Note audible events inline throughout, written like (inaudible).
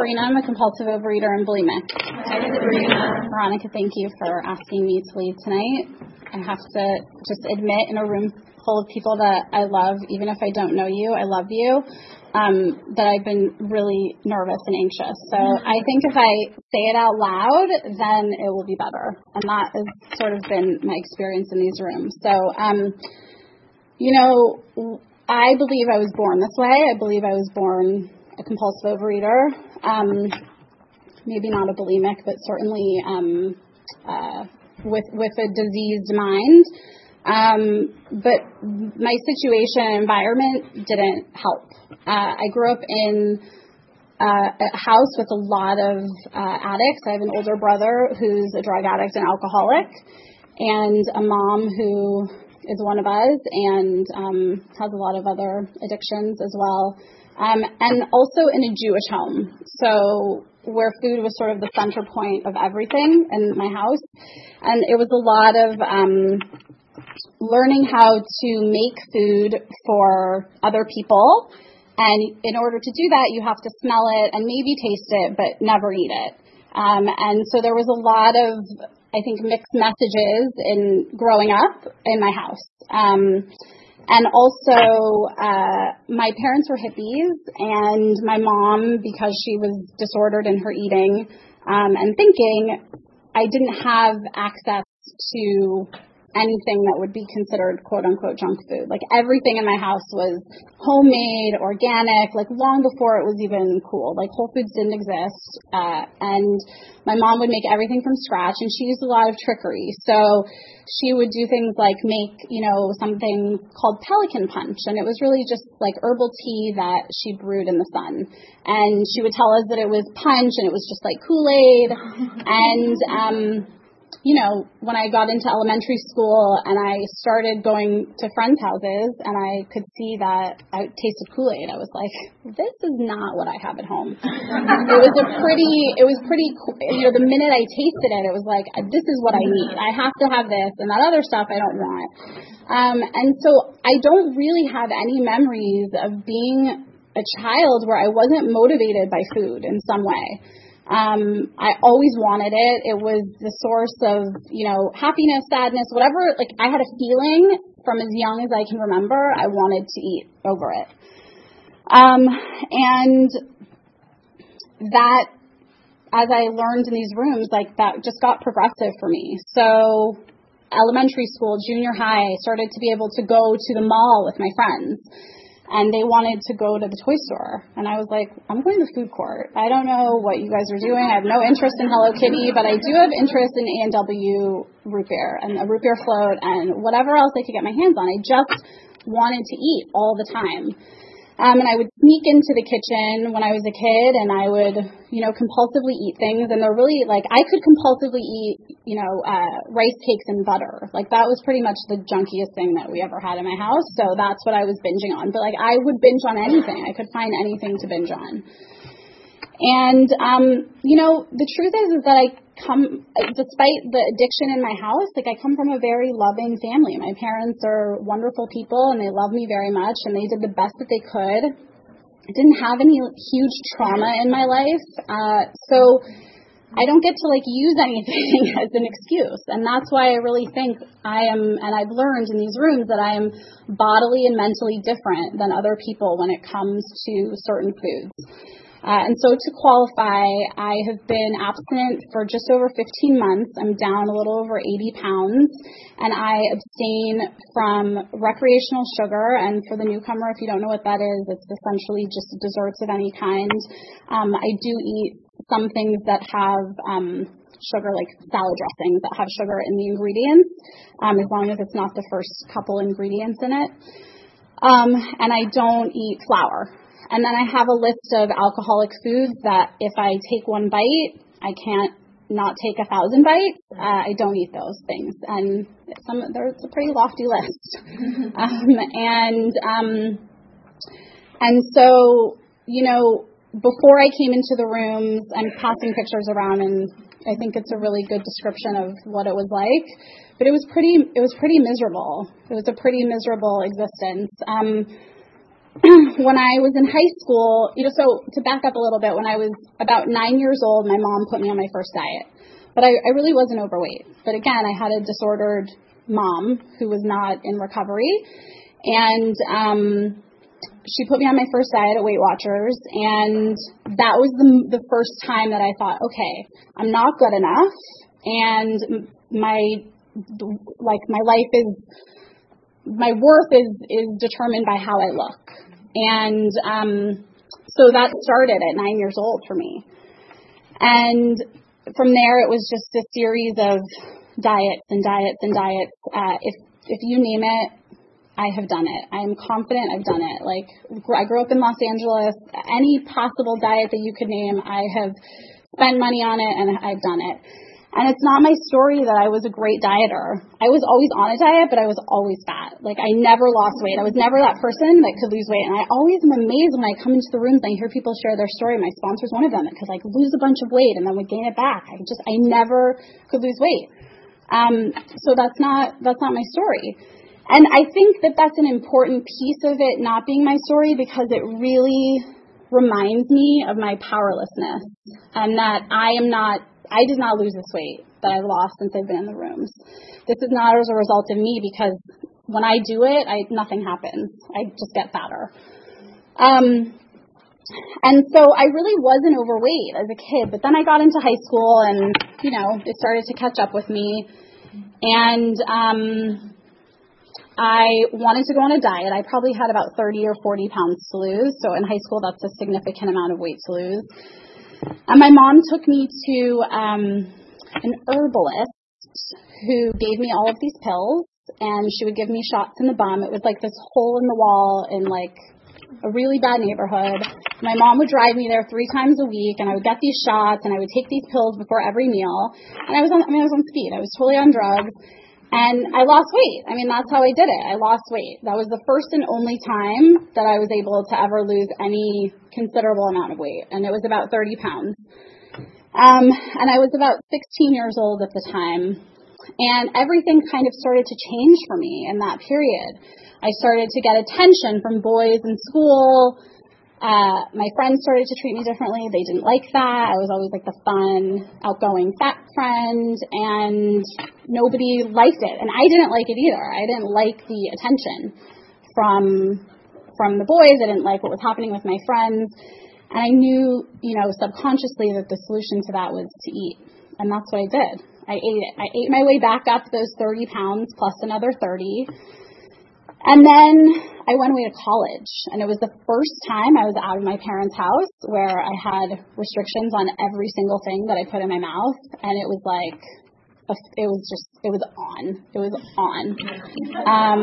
Sabrina. I'm a compulsive overeater and bulimic. Hi, Sabrina. Veronica, thank you for asking me to lead tonight. I have to just admit in a room full of people that I love, even if I don't know you, I love you, um, that I've been really nervous and anxious. So I think if I say it out loud, then it will be better. And that has sort of been my experience in these rooms. So, um, you know, I believe I was born this way. I believe I was born a compulsive overeater. Um, maybe not a bulimic, but certainly um, uh, with with a diseased mind. Um, but my situation and environment didn't help. Uh, I grew up in uh, a house with a lot of uh, addicts. I have an older brother who's a drug addict and alcoholic, and a mom who is one of us and um, has a lot of other addictions as well. Um, and also in a Jewish home. So where food was sort of the center point of everything in my house. And it was a lot of um, learning how to make food for other people. And in order to do that, you have to smell it and maybe taste it, but never eat it. Um, and so there was a lot of, I think, mixed messages in growing up in my house. Um, and also, uh, my parents were hippies, and my mom, because she was disordered in her eating um, and thinking, I didn't have access to anything that would be considered quote unquote junk food. Like everything in my house was homemade, organic, like long before it was even cool. Like Whole Foods didn't exist. Uh, and my mom would make everything from scratch and she used a lot of trickery. So she would do things like make, you know, something called pelican punch. And it was really just like herbal tea that she brewed in the sun. And she would tell us that it was punch and it was just like Kool-Aid. and, um, you know, when I got into elementary school and I started going to friends' houses and I could see that I tasted Kool-Aid, I was like, this is not what I have at home. it was a pretty, it was pretty, you know, the minute I tasted it, it was like, this is what I need. I have to have this and that other stuff I don't want. Um, and so I don't really have any memories of being a child where I wasn't motivated by food in some way. Um, I always wanted it. It was the source of, you know, happiness, sadness, whatever. Like I had a feeling from as young as I can remember, I wanted to eat over it. Um, and that, as I learned in these rooms, like that just got progressive for me. So elementary school, junior high, I started to be able to go to the mall with my friends and they wanted to go to the toy store. And I was like, I'm going to the food court. I don't know what you guys are doing. I have no interest in Hello Kitty, but I do have interest in A&W root beer and a root beer float and whatever else I could get my hands on. I just wanted to eat all the time. Um, and I would sneak into the kitchen when I was a kid and I would, you know, compulsively eat things. And they're really like, I could compulsively eat, you know, uh, rice cakes and butter. Like that was pretty much the junkiest thing that we ever had in my house. So that's what I was binging on. But like I would binge on anything. I could find anything to binge on. And, um, you know, the truth is, is that I come, despite the addiction in my house, like I come from a very loving family. My parents are wonderful people and they love me very much and they did the best that they could. I didn't have any huge trauma in my life. Uh, so I don't get to like use anything (laughs) as an excuse. And that's why I really think I am, and I've learned in these rooms that I am bodily and mentally different than other people when it comes to certain foods. Uh, and so to qualify, I have been abstinent for just over 15 months. I'm down a little over 80 pounds, and I abstain from recreational sugar. And for the newcomer, if you don't know what that is, it's essentially just desserts of any kind. Um, I do eat some things that have um, sugar, like salad dressings that have sugar in the ingredients, um, as long as it's not the first couple ingredients in it. Um, and I don't eat flour. And then I have a list of alcoholic foods that if I take one bite, I can't not take a thousand bites. Uh, I don't eat those things, and some there's a pretty lofty list. (laughs) um, and um, and so you know, before I came into the rooms, I'm passing pictures around, and I think it's a really good description of what it was like. But it was pretty it was pretty miserable. It was a pretty miserable existence. Um, (clears throat) when I was in high school, you know, so to back up a little bit, when I was about nine years old, my mom put me on my first diet. But I, I really wasn't overweight. But again, I had a disordered mom who was not in recovery. And um, she put me on my first diet at Weight Watchers. And that was the, the first time that I thought, okay, I'm not good enough. And my, like, my life is, my worth is, is determined by how I look. And um, so that started at nine years old for me. And from there, it was just a series of diets and diets and diets. Uh, if if you name it, I have done it. I am confident I've done it. Like I grew up in Los Angeles. Any possible diet that you could name, I have spent money on it and I've done it. And it's not my story that I was a great dieter. I was always on a diet, but I was always fat. Like I never lost weight. I was never that person that could lose weight. And I always am amazed when I come into the rooms and I hear people share their story. My sponsor's one of them that could like lose a bunch of weight and then would gain it back. I just I never could lose weight. Um, so that's not that's not my story. And I think that that's an important piece of it not being my story because it really reminds me of my powerlessness and that I am not I did not lose this weight that I've lost since I've been in the rooms. This is not as a result of me because when I do it, I, nothing happens. I just get fatter. Um, and so I really wasn't overweight as a kid, but then I got into high school and, you know, it started to catch up with me. And um, I wanted to go on a diet. I probably had about 30 or 40 pounds to lose. So in high school, that's a significant amount of weight to lose. And my mom took me to um, an herbalist who gave me all of these pills, and she would give me shots in the bum. It was like this hole in the wall in like a really bad neighborhood. My mom would drive me there three times a week, and I would get these shots, and I would take these pills before every meal. And I was on, I mean, I was on speed. I was totally on drugs. And I lost weight. I mean, that's how I did it. I lost weight. That was the first and only time that I was able to ever lose any considerable amount of weight. And it was about 30 pounds. Um, and I was about 16 years old at the time. And everything kind of started to change for me in that period. I started to get attention from boys in school. Uh, my friends started to treat me differently. They didn't like that. I was always like the fun, outgoing fat friend, and nobody liked it. And I didn't like it either. I didn't like the attention from from the boys. I didn't like what was happening with my friends. And I knew, you know, subconsciously that the solution to that was to eat. And that's what I did. I ate it. I ate my way back up those 30 pounds plus another 30. And then I went away to college, and it was the first time I was out of my parents' house where I had restrictions on every single thing that I put in my mouth, and it was like, it was just, it was on. It was on. Um,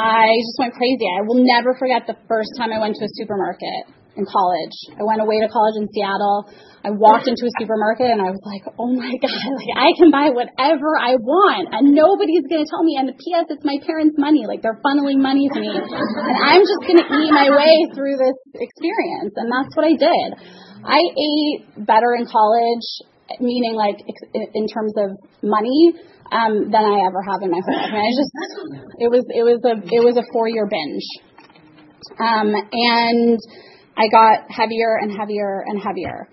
I just went crazy. I will never forget the first time I went to a supermarket in college. I went away to college in Seattle. I walked into a supermarket and I was like, oh my (laughs) God, like I can buy whatever I want and nobody's going to tell me. And the P.S., it's my parents' money. Like they're funneling money to me. And I'm just going to eat my way through this experience. And that's what I did. I ate better in college, meaning like in terms of money, um, than I ever have in my whole life. And I just, it was, it was a, it was a four year binge. Um, and I got heavier and heavier and heavier.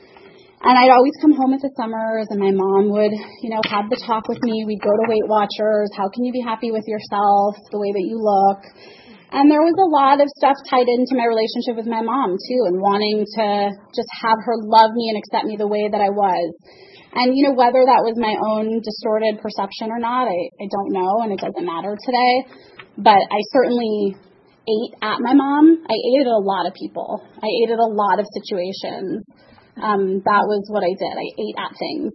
And I'd always come home at the summers, and my mom would, you know, have the talk with me. We'd go to Weight Watchers. How can you be happy with yourself, the way that you look? And there was a lot of stuff tied into my relationship with my mom, too, and wanting to just have her love me and accept me the way that I was. And, you know, whether that was my own distorted perception or not, I, I don't know, and it doesn't matter today. But I certainly ate at my mom. I ate at a lot of people. I ate at a lot of situations. Um, that was what I did. I ate at things.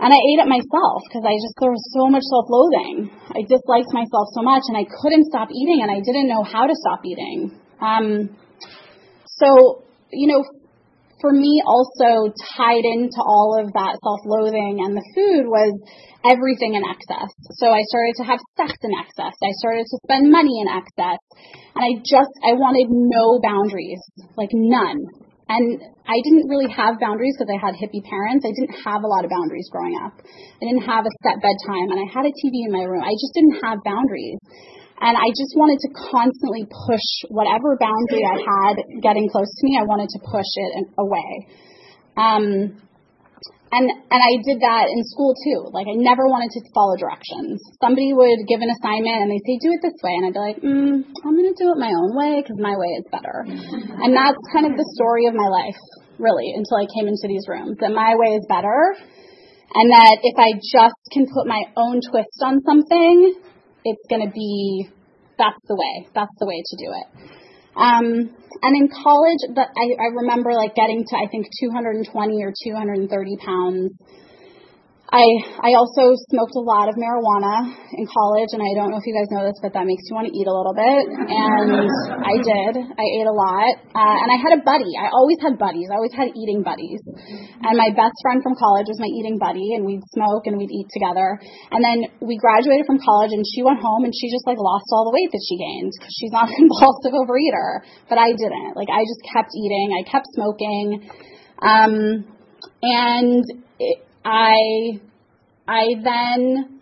And I ate at myself because I just, there was so much self loathing. I disliked myself so much and I couldn't stop eating and I didn't know how to stop eating. Um, so, you know, for me, also tied into all of that self loathing and the food was everything in excess. So I started to have sex in excess. I started to spend money in excess. And I just, I wanted no boundaries, like none. And I didn't really have boundaries because I had hippie parents. I didn't have a lot of boundaries growing up. I didn't have a set bedtime and I had a TV in my room. I just didn't have boundaries. And I just wanted to constantly push whatever boundary I had getting close to me, I wanted to push it away. Um, and and I did that in school too. Like I never wanted to follow directions. Somebody would give an assignment and they say do it this way, and I'd be like, mm, I'm gonna do it my own way because my way is better. And that's kind of the story of my life, really, until I came into these rooms. That my way is better, and that if I just can put my own twist on something, it's gonna be that's the way. That's the way to do it. Um, and in college, but I, I remember like getting to I think 220 or 230 pounds I I also smoked a lot of marijuana in college, and I don't know if you guys know this, but that makes you want to eat a little bit. And I did. I ate a lot, uh, and I had a buddy. I always had buddies. I always had eating buddies. And my best friend from college was my eating buddy, and we'd smoke and we'd eat together. And then we graduated from college, and she went home and she just like lost all the weight that she gained she's not (laughs) a compulsive overeater, but I didn't. Like I just kept eating. I kept smoking. Um, and it, I I then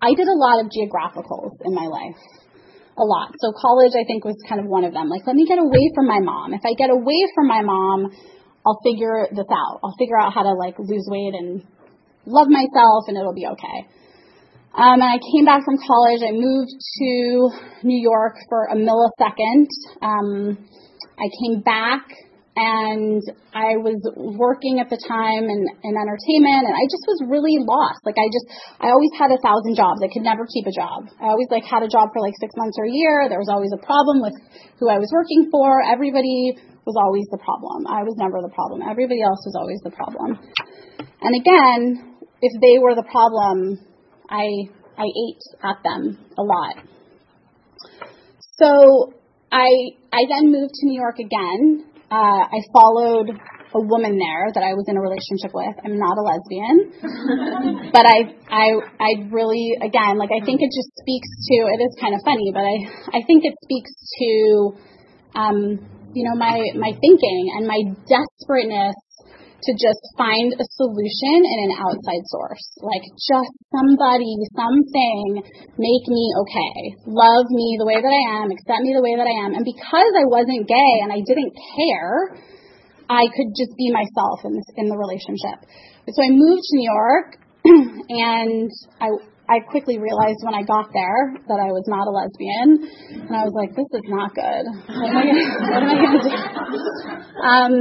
I did a lot of geographicals in my life. A lot. So college I think was kind of one of them. Like let me get away from my mom. If I get away from my mom, I'll figure this out. I'll figure out how to like lose weight and love myself and it'll be okay. Um, and I came back from college. I moved to New York for a millisecond. Um, I came back and I was working at the time in, in entertainment and I just was really lost. Like I just, I always had a thousand jobs. I could never keep a job. I always like had a job for like six months or a year. There was always a problem with who I was working for. Everybody was always the problem. I was never the problem. Everybody else was always the problem. And again, if they were the problem, I, I ate at them a lot. So I, I then moved to New York again uh, I followed a woman there that I was in a relationship with. I'm not a lesbian, (laughs) but I, I, I really, again, like I think it just speaks to. It is kind of funny, but I, I think it speaks to, um, you know, my my thinking and my desperateness to just find a solution in an outside source. Like just somebody, something make me okay. Love me the way that I am, accept me the way that I am. And because I wasn't gay and I didn't care, I could just be myself in this in the relationship. So I moved to New York (clears throat) and I I quickly realized when I got there that I was not a lesbian, and I was like, "This is not good. What am I going to do?" Um,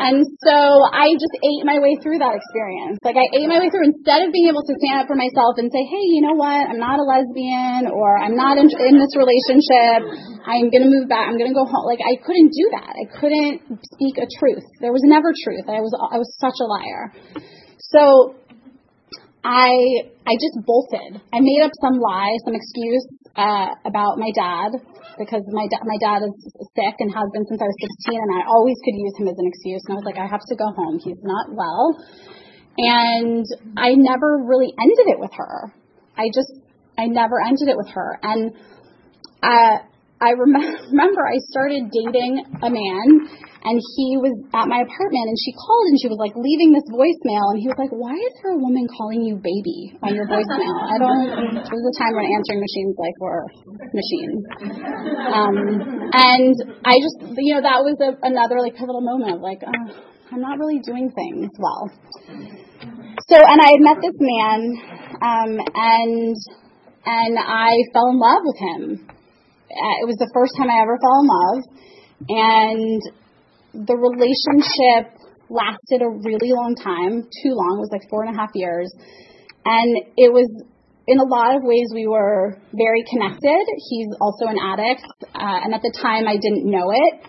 and so I just ate my way through that experience. Like I ate my way through instead of being able to stand up for myself and say, "Hey, you know what? I'm not a lesbian, or I'm not in, in this relationship. I'm going to move back. I'm going to go home." Like I couldn't do that. I couldn't speak a truth. There was never truth. I was I was such a liar. So I I just bolted. I made up some lie, some excuse uh, about my dad because my da- my dad is sick and has been since I was 16, and I always could use him as an excuse. And I was like, I have to go home. He's not well, and I never really ended it with her. I just I never ended it with her, and uh, I rem- (laughs) remember I started dating a man and he was at my apartment and she called and she was like leaving this voicemail and he was like, Why is there a woman calling you baby on your voicemail? I don't there was a time when answering machines like were machines. Um and I just you know, that was a, another like pivotal moment of like, oh, I'm not really doing things well. So and I had met this man, um and and I fell in love with him it was the first time I ever fell in love, and the relationship lasted a really long time, too long. It was like four and a half years, and it was in a lot of ways we were very connected. He's also an addict, uh, and at the time I didn't know it.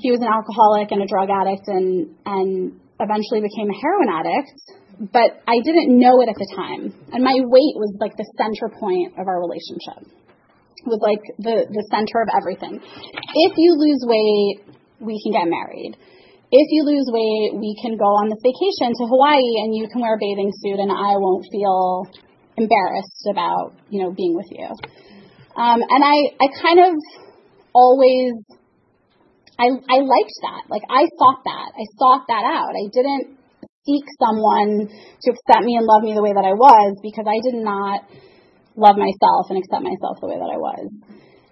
He was an alcoholic and a drug addict, and and eventually became a heroin addict. But I didn't know it at the time, and my weight was like the center point of our relationship was like the, the center of everything. If you lose weight, we can get married. if you lose weight, we can go on this vacation to Hawaii and you can wear a bathing suit and I won't feel embarrassed about, you know, being with you. Um, and I, I kind of always, I, I liked that. Like I sought that. I sought that out. I didn't seek someone to accept me and love me the way that I was because I did not love myself and accept myself the way that I was.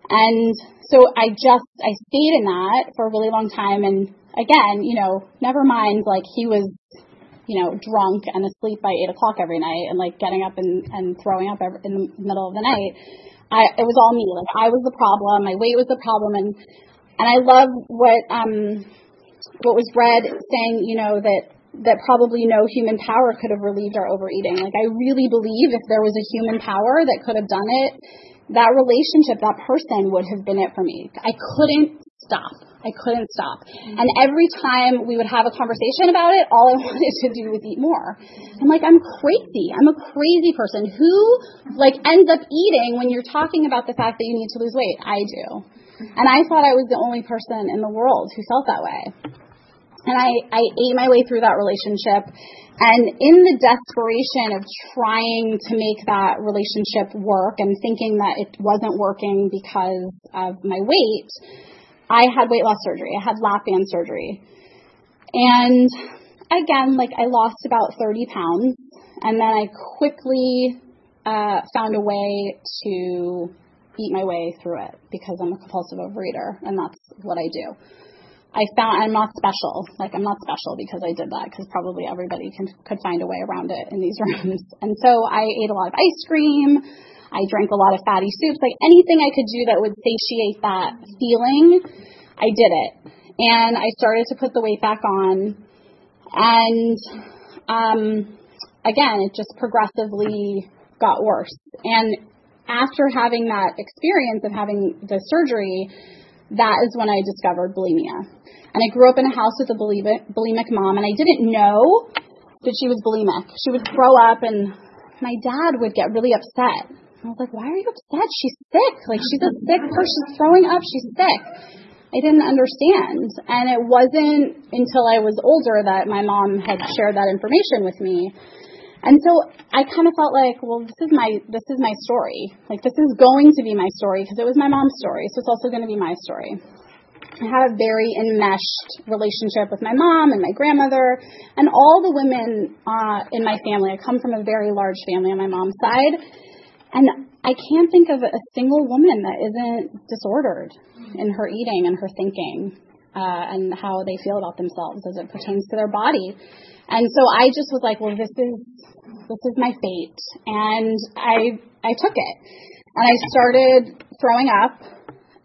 And so I just, I stayed in that for a really long time and again, you know, never mind like he was, you know, drunk and asleep by eight o'clock every night and like getting up and, and throwing up every, in the middle of the night. I, it was all me. Like I was the problem. My weight was the problem. And, and I love what, um, what was read saying, you know, that, that probably no human power could have relieved our overeating. Like I really believe if there was a human power that could have done it, that relationship, that person would have been it for me. I couldn't stop. I couldn't stop. Mm-hmm. And every time we would have a conversation about it, all I (laughs) wanted to do was eat more. I'm like, I'm crazy. I'm a crazy person. Who like ends up eating when you're talking about the fact that you need to lose weight? I do. And I thought I was the only person in the world who felt that way. And I, I ate my way through that relationship. And in the desperation of trying to make that relationship work and thinking that it wasn't working because of my weight, I had weight loss surgery. I had lap band surgery. And again, like I lost about 30 pounds. And then I quickly uh, found a way to eat my way through it because I'm a compulsive overeater and that's what I do. I found I'm not special. Like I'm not special because I did that because probably everybody can could find a way around it in these (laughs) rooms. And so I ate a lot of ice cream. I drank a lot of fatty soups, like anything I could do that would satiate that feeling, I did it. And I started to put the weight back on. And um, again, it just progressively got worse. And after having that experience of having the surgery, that is when I discovered bulimia. And I grew up in a house with a bulimic, mom, and I didn't know that she was bulimic. She would throw up, and my dad would get really upset. I was like, why are you upset? She's sick. Like, she's a sick person. She's throwing up. She's sick. I didn't understand. And it wasn't until I was older that my mom had shared that information with me. And so I kind of felt like, well, this is my this is my story. Like this is going to be my story because it was my mom's story, so it's also going to be my story. I had a very enmeshed relationship with my mom and my grandmother and all the women uh, in my family. I come from a very large family on my mom's side, and I can't think of a single woman that isn't disordered in her eating and her thinking Uh, and how they feel about themselves as it pertains to their body. And so I just was like, well, this is this is my fate, and I I took it, and I started throwing up,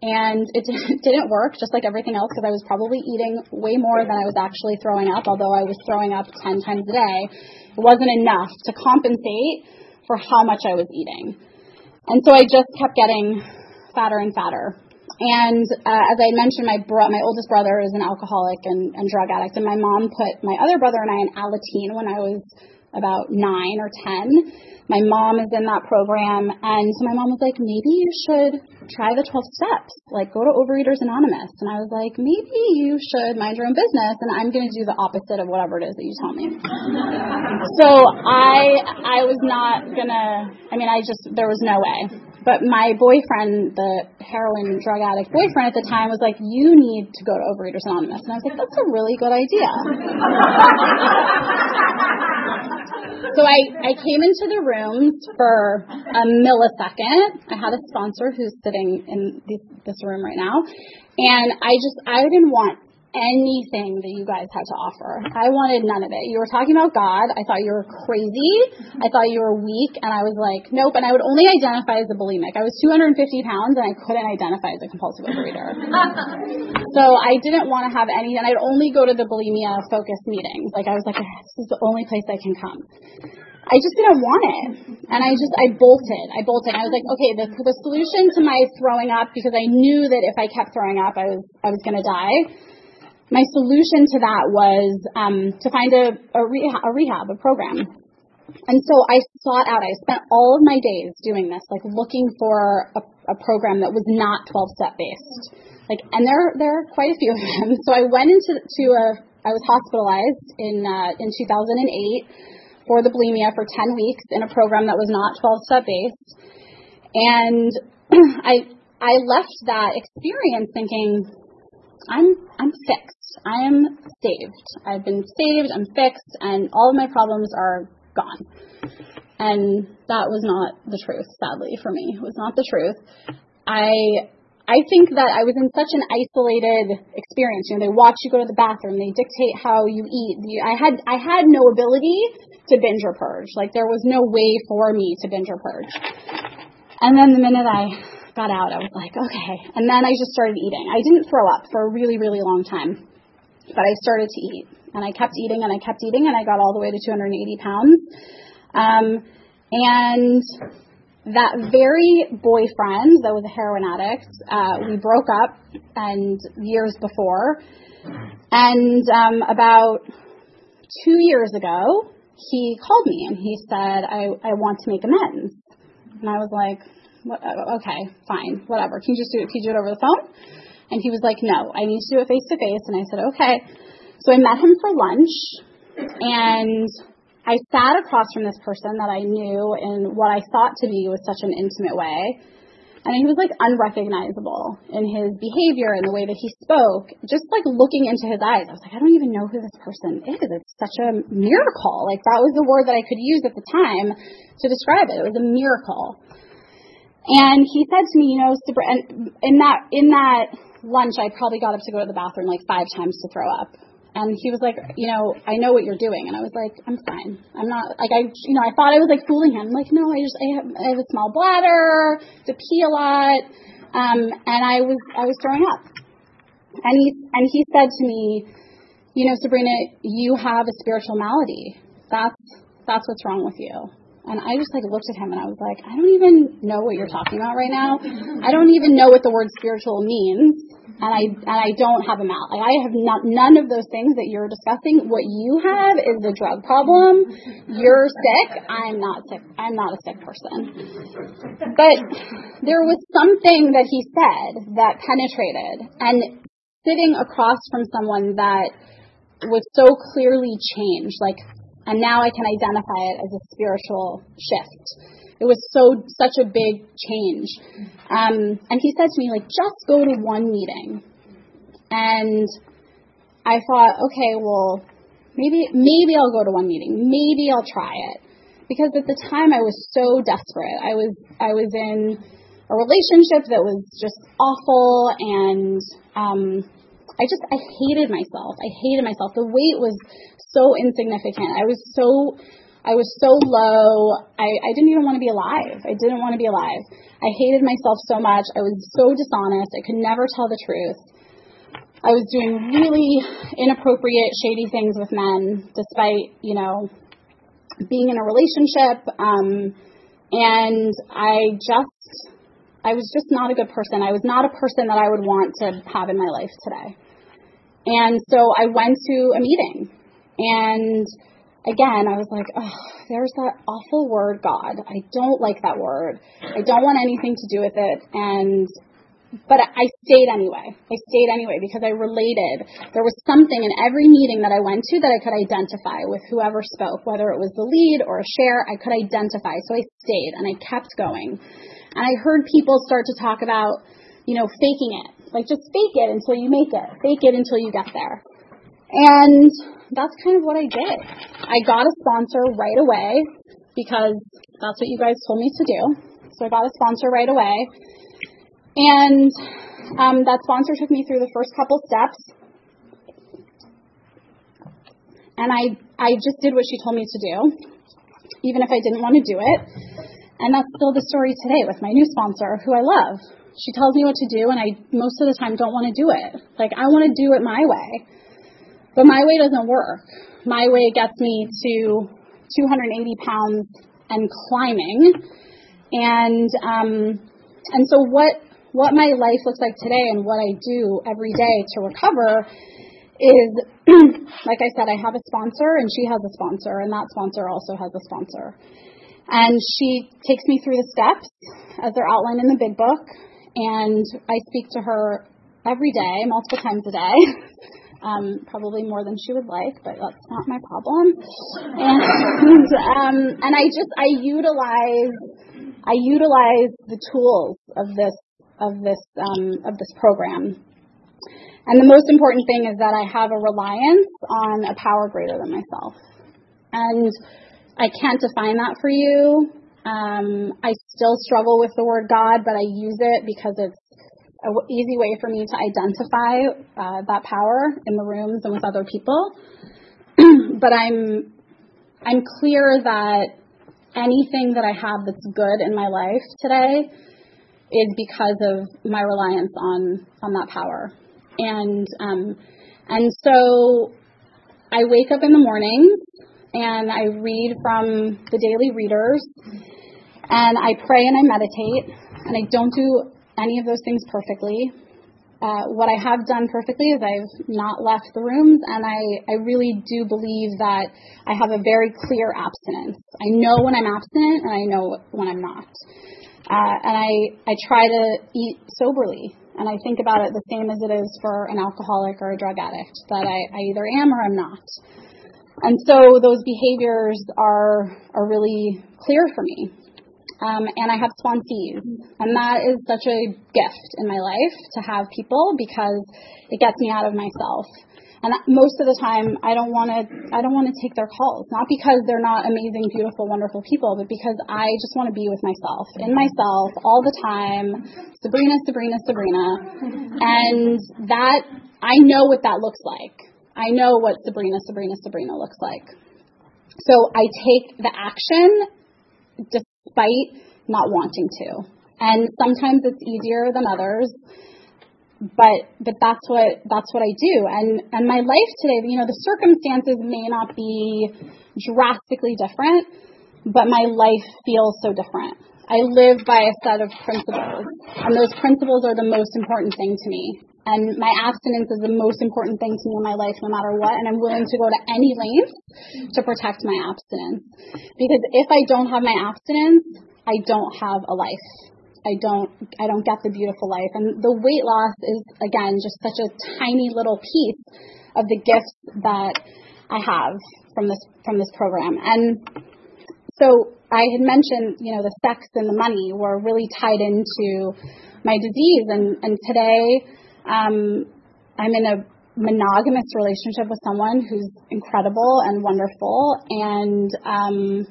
and it (laughs) didn't work, just like everything else, because I was probably eating way more than I was actually throwing up. Although I was throwing up ten times a day, it wasn't enough to compensate for how much I was eating. And so I just kept getting fatter and fatter. And uh, as I mentioned, my bro- my oldest brother is an alcoholic and, and drug addict, and my mom put my other brother and I in Alateen when I was about nine or ten. My mom is in that program, and so my mom was like, maybe you should try the 12 steps, like go to Overeaters Anonymous. And I was like, maybe you should mind your own business, and I'm going to do the opposite of whatever it is that you tell me. so I I was not gonna. I mean, I just there was no way. But my boyfriend, the heroin drug addict boyfriend at the time, was like, "You need to go to Overeaters Anonymous," and I was like, "That's a really good idea." (laughs) So I, I came into the rooms for a millisecond. I had a sponsor who's sitting in this, this room right now. And I just, I didn't want anything that you guys had to offer. I wanted none of it. You were talking about God. I thought you were crazy. I thought you were weak. And I was like, nope. And I would only identify as a bulimic. I was 250 pounds and I couldn't identify as a compulsive overeater. (laughs) so I didn't want to have any, and I'd only go to the bulimia focused meetings. Like I was like, ah, this is the only place I can come. I just didn't want it. And I just, I bolted. I bolted. I was like, okay, the, the solution to my throwing up, because I knew that if I kept throwing up, I was, I was going to die my solution to that was um, to find a, a, rehab, a rehab, a program. And so I sought out, I spent all of my days doing this, like looking for a, a program that was not 12 step based. Like, and there, there are quite a few of them. (laughs) So I went into to a, I was hospitalized in uh, in 2008 for the bulimia for 10 weeks in a program that was not 12 step based, and (clears throat) I I left that experience thinking I'm I'm fixed. I am saved. I've been saved. I'm fixed, and all of my problems are gone. And that was not the truth, sadly for me. It was not the truth. I I think that I was in such an isolated experience. You know, they watch you go to the bathroom, they dictate how you eat. I had I had no ability to binge or purge. Like there was no way for me to binge or purge. And then the minute I got out, I was like, okay. And then I just started eating. I didn't throw up for a really, really long time, but I started to eat. And I kept eating and I kept eating and I got all the way to 280 pounds. Um, and that very boyfriend that was a heroin addict, uh, we broke up and years before. And um, about two years ago, he called me and he said, I, I want to make amends. And I was like, what, okay, fine, whatever. Can you just do it? Can you do it over the phone? And he was like, no, I need to do it face to face. And I said, okay. So I met him for lunch and I sat across from this person that I knew in what I thought to be was such an intimate way. And he was like unrecognizable in his behavior and the way that he spoke. Just like looking into his eyes, I was like, I don't even know who this person is. It's such a miracle. Like that was the word that I could use at the time to describe it. It was a miracle. And he said to me, you know, in that in that lunch, I probably got up to go to the bathroom like five times to throw up. And he was like, you know, I know what you're doing. And I was like, I'm fine. I'm not like I, you know, I thought I was like fooling him. I'm like, no, I just I have, I have a small bladder, to pee a lot, um, and I was I was throwing up. And he and he said to me, you know, Sabrina, you have a spiritual malady. That's that's what's wrong with you. And I just like looked at him and I was like, I don't even know what you're talking about right now. I don't even know what the word spiritual means and I and I don't have a mouth. Like I have not, none of those things that you're discussing. What you have is a drug problem. You're sick. I'm not sick. I'm not a sick person. But there was something that he said that penetrated, and sitting across from someone that was so clearly changed, like, and now I can identify it as a spiritual shift it was so such a big change. Um, and he said to me, like, just go to one meeting. And I thought, okay, well, maybe maybe I'll go to one meeting. Maybe I'll try it. Because at the time I was so desperate. I was I was in a relationship that was just awful and um I just I hated myself. I hated myself. The weight was so insignificant. I was so I was so low. I, I didn't even want to be alive. I didn't want to be alive. I hated myself so much. I was so dishonest. I could never tell the truth. I was doing really inappropriate, shady things with men, despite, you know, being in a relationship. Um, and I just, I was just not a good person. I was not a person that I would want to have in my life today. And so I went to a meeting and again, I was like, oh, there's that awful word, God. I don't like that word. I don't want anything to do with it. And, but I stayed anyway. I stayed anyway because I related. There was something in every meeting that I went to that I could identify with whoever spoke, whether it was the lead or a share, I could identify. So I stayed and I kept going. And I heard people start to talk about, you know, faking it. Like just fake it until you make it. Fake it until you get there. And that's kind of what I did. I got a sponsor right away because that's what you guys told me to do. So I got a sponsor right away. And um, that sponsor took me through the first couple steps. And I, I just did what she told me to do, even if I didn't want to do it. And that's still the story today with my new sponsor, who I love. She tells me what to do, and I most of the time don't want to do it. Like, I want to do it my way. But my way doesn't work. My way gets me to 280 pounds and climbing. And um, and so what what my life looks like today and what I do every day to recover is (clears throat) like I said, I have a sponsor and she has a sponsor and that sponsor also has a sponsor. And she takes me through the steps as they're outlined in the big book and I speak to her every day, multiple times a day. (laughs) um, probably more than she would like, but that's not my problem. And (laughs) um, and I just I utilize I utilize the tools of this of this um, of this program. And the most important thing is that I have a reliance on a power greater than myself. And I can't define that for you. Um, I still struggle with the word God, but I use it because it's an easy way for me to identify uh, that power in the rooms and with other people. (clears throat) but I'm I'm clear that anything that I have that's good in my life today is because of my reliance on on that power. And um, and so I wake up in the morning and I read from the daily readers and I pray and I meditate and I don't do any of those things perfectly. Uh, what I have done perfectly is I've not left the rooms, and I, I really do believe that I have a very clear abstinence. I know when I'm abstinent, and I know when I'm not. Uh, and I, I try to eat soberly, and I think about it the same as it is for an alcoholic or a drug addict, that I, I either am or I'm not. And so those behaviors are, are really clear for me. Um, and I have sponsees, and that is such a gift in my life to have people because it gets me out of myself. And most of the time, I don't want to. I don't want to take their calls, not because they're not amazing, beautiful, wonderful people, but because I just want to be with myself, in myself, all the time. Sabrina, Sabrina, Sabrina, and that I know what that looks like. I know what Sabrina, Sabrina, Sabrina looks like. So I take the action despite not wanting to. And sometimes it's easier than others. But but that's what that's what I do. And and my life today, you know, the circumstances may not be drastically different, but my life feels so different. I live by a set of principles, and those principles are the most important thing to me. And my abstinence is the most important thing to me in my life, no matter what. And I'm willing to go to any length to protect my abstinence. Because if I don't have my abstinence, I don't have a life. I don't I don't get the beautiful life. And the weight loss is again just such a tiny little piece of the gifts that I have from this from this program. And so I had mentioned, you know, the sex and the money were really tied into my disease and, and today I'm in a monogamous relationship with someone who's incredible and wonderful, and um,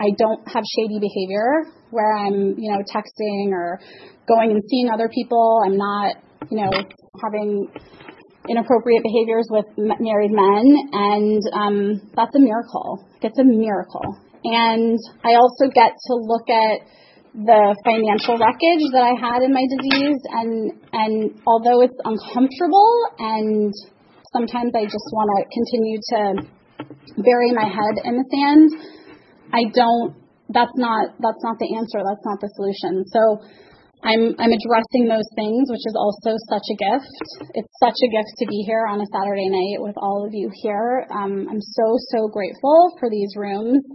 I don't have shady behavior where I'm, you know, texting or going and seeing other people. I'm not, you know, having inappropriate behaviors with married men, and um, that's a miracle. It's a miracle. And I also get to look at the financial wreckage that I had in my disease and and although it's uncomfortable and sometimes I just want to continue to bury my head in the sand, I don't that's not that's not the answer, that's not the solution. So I'm I'm addressing those things, which is also such a gift. It's such a gift to be here on a Saturday night with all of you here. Um, I'm so so grateful for these rooms.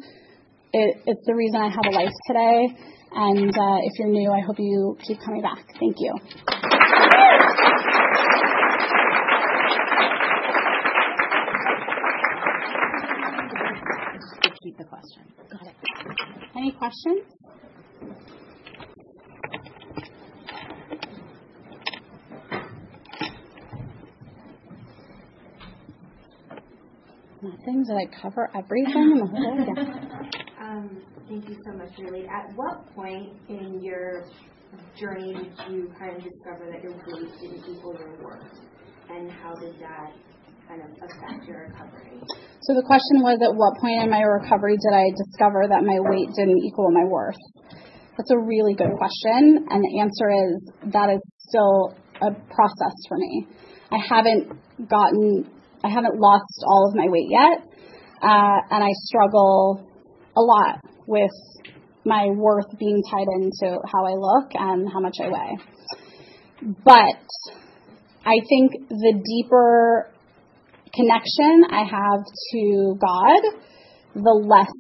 It, it's the reason I have a life today and uh, if you're new, I hope you keep coming back. Thank you. Keep the question. Got it. Any questions? Nothing. Did I cover everything in the whole? (laughs) Yeah. Um, Thank you so much, Julie. At what point in your journey did you kind of discover that your weight didn't equal your worth? And how did that kind of affect your recovery? So the question was, at what point in my recovery did I discover that my weight didn't equal my worth? That's a really good question, and the answer is that is still a process for me. I haven't gotten, I haven't lost all of my weight yet, uh, and I struggle a lot with my worth being tied into how I look and how much I weigh. But I think the deeper connection I have to God, the less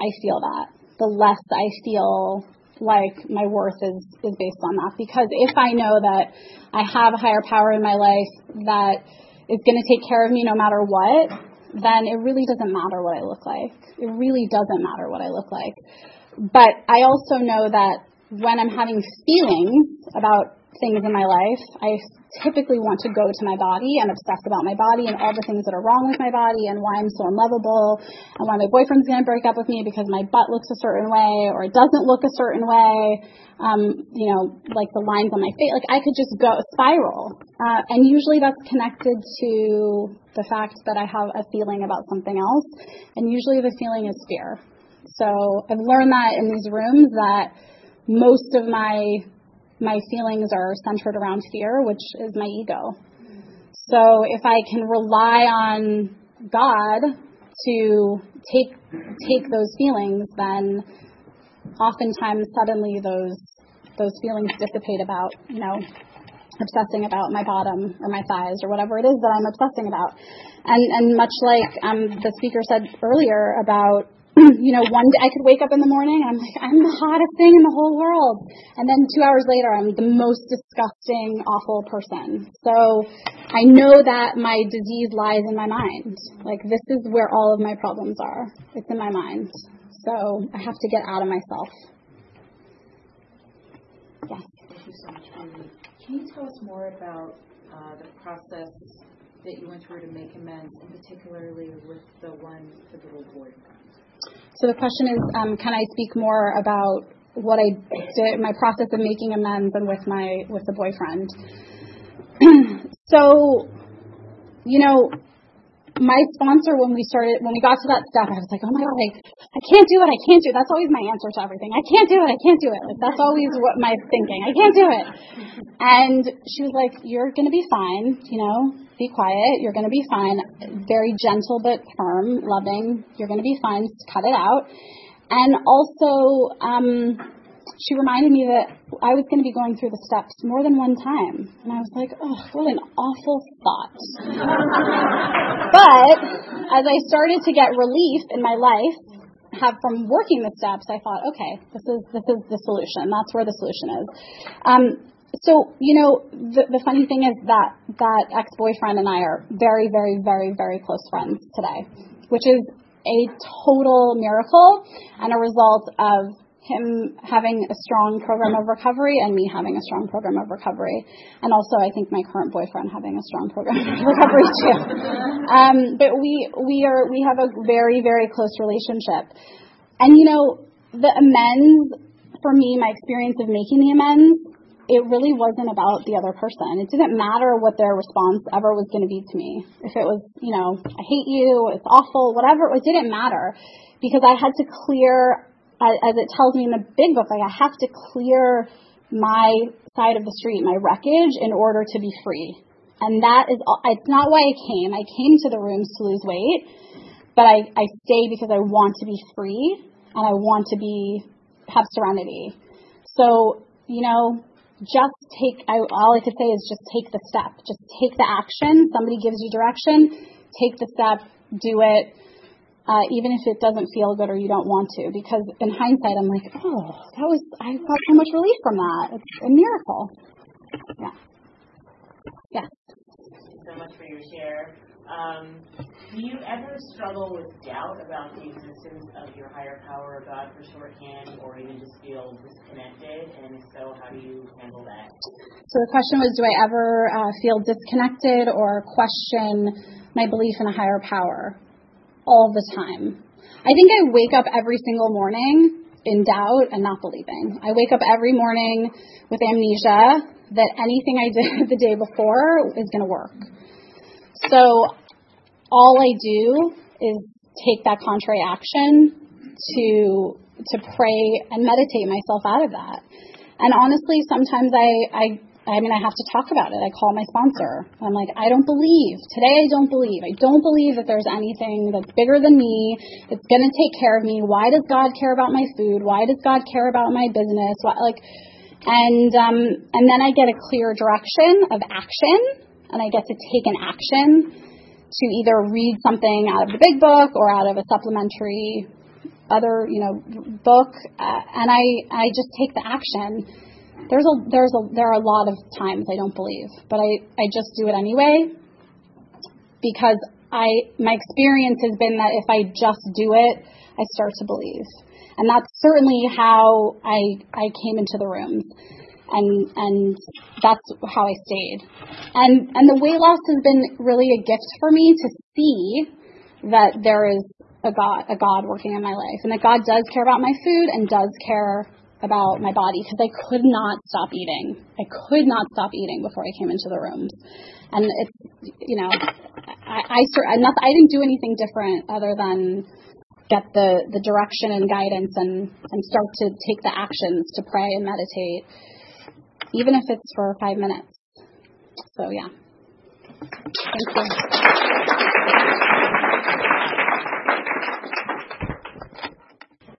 I feel that, the less I feel like my worth is, is based on that. Because if I know that I have a higher power in my life that is going to take care of me no matter what, then it really doesn't matter what I look like. It really doesn't matter what I look like. But I also know that when I'm having feelings about things in my life, I typically want to go to my body and obsess about my body and all the things that are wrong with my body and why I'm so unlovable and why my boyfriend's going to break up with me because my butt looks a certain way or it doesn't look a certain way. Um, you know, like the lines on my face. Like I could just go spiral. Uh, and usually that's connected to the fact that I have a feeling about something else. And usually the feeling is fear. So I've learned that in these rooms that most of my my feelings are centered around fear, which is my ego. So if I can rely on God to take take those feelings, then oftentimes suddenly those those feelings dissipate about, you know, obsessing about my bottom or my thighs or whatever it is that I'm obsessing about. And and much like um, the speaker said earlier about you know, one day I could wake up in the morning and I'm like, I'm the hottest thing in the whole world. And then two hours later, I'm the most disgusting, awful person. So I know that my disease lies in my mind. Like, this is where all of my problems are. It's in my mind. So I have to get out of myself. Yes. Thank you so much. Can you tell us more about uh, the process that you went through to make amends, and particularly with the one, the little boy? So the question is, um, can I speak more about what I did, my process of making amends, and with my with the boyfriend? (clears throat) so, you know, my sponsor when we started when we got to that step, I was like, oh my god, like I can't do it, I can't do it. That's always my answer to everything. I can't do it, I can't do it. Like that's always what my thinking. I can't do it. And she was like, you're gonna be fine, you know be quiet. You're going to be fine. Very gentle but firm, loving. You're going to be fine. Cut it out. And also, um, she reminded me that I was going to be going through the steps more than one time. And I was like, oh, what an awful thought. (laughs) but as I started to get relief in my life, have from working the steps, I thought, okay, this is this is the solution. That's where the solution is. Um, so, you know, the, the funny thing is that that ex-boyfriend and I are very, very, very, very close friends today, which is a total miracle and a result of him having a strong program of recovery and me having a strong program of recovery. And also, I think my current boyfriend having a strong program of recovery too. Um, but we, we are, we have a very, very close relationship. And you know, the amends, for me, my experience of making the amends it really wasn't about the other person. It didn't matter what their response ever was going to be to me. If it was, you know, I hate you, it's awful, whatever, it didn't matter because I had to clear, as it tells me in the big book, like I have to clear my side of the street, my wreckage, in order to be free. And that is, it's not why I came. I came to the rooms to lose weight, but I, I stay because I want to be free and I want to be, have serenity. So, you know, just take, I, all I could say is just take the step. Just take the action. Somebody gives you direction, take the step, do it, uh, even if it doesn't feel good or you don't want to. Because in hindsight, I'm like, oh, that was, I got so much relief from that. It's a miracle. Yeah. You so much for your share. Um, do you ever struggle with doubt about the existence of your higher power, God for shorthand, or even just feel disconnected? And if so, how do you handle that? So the question was, do I ever uh, feel disconnected or question my belief in a higher power? All the time. I think I wake up every single morning in doubt and not believing. I wake up every morning with amnesia that anything I did (laughs) the day before is going to work. So all I do is take that contrary action to to pray and meditate myself out of that. And honestly, sometimes I, I I mean, I have to talk about it. I call my sponsor. I'm like, I don't believe. Today, I don't believe. I don't believe that there's anything that's bigger than me. It's going to take care of me. Why does God care about my food? Why does God care about my business? Why, like, and um, and then I get a clear direction of action and I get to take an action to either read something out of the big book or out of a supplementary other you know book uh, and I I just take the action there's a there's a there are a lot of times I don't believe but I I just do it anyway because I my experience has been that if I just do it, I start to believe. And that's certainly how I I came into the rooms. And and that's how I stayed. And and the weight loss has been really a gift for me to see that there is a God a God working in my life and that God does care about my food and does care about my body because I could not stop eating. I could not stop eating before I came into the rooms. And it's, you know, I, I, not, I didn't do anything different other than get the, the direction and guidance and, and start to take the actions to pray and meditate, even if it's for five minutes. So, yeah. Thank you.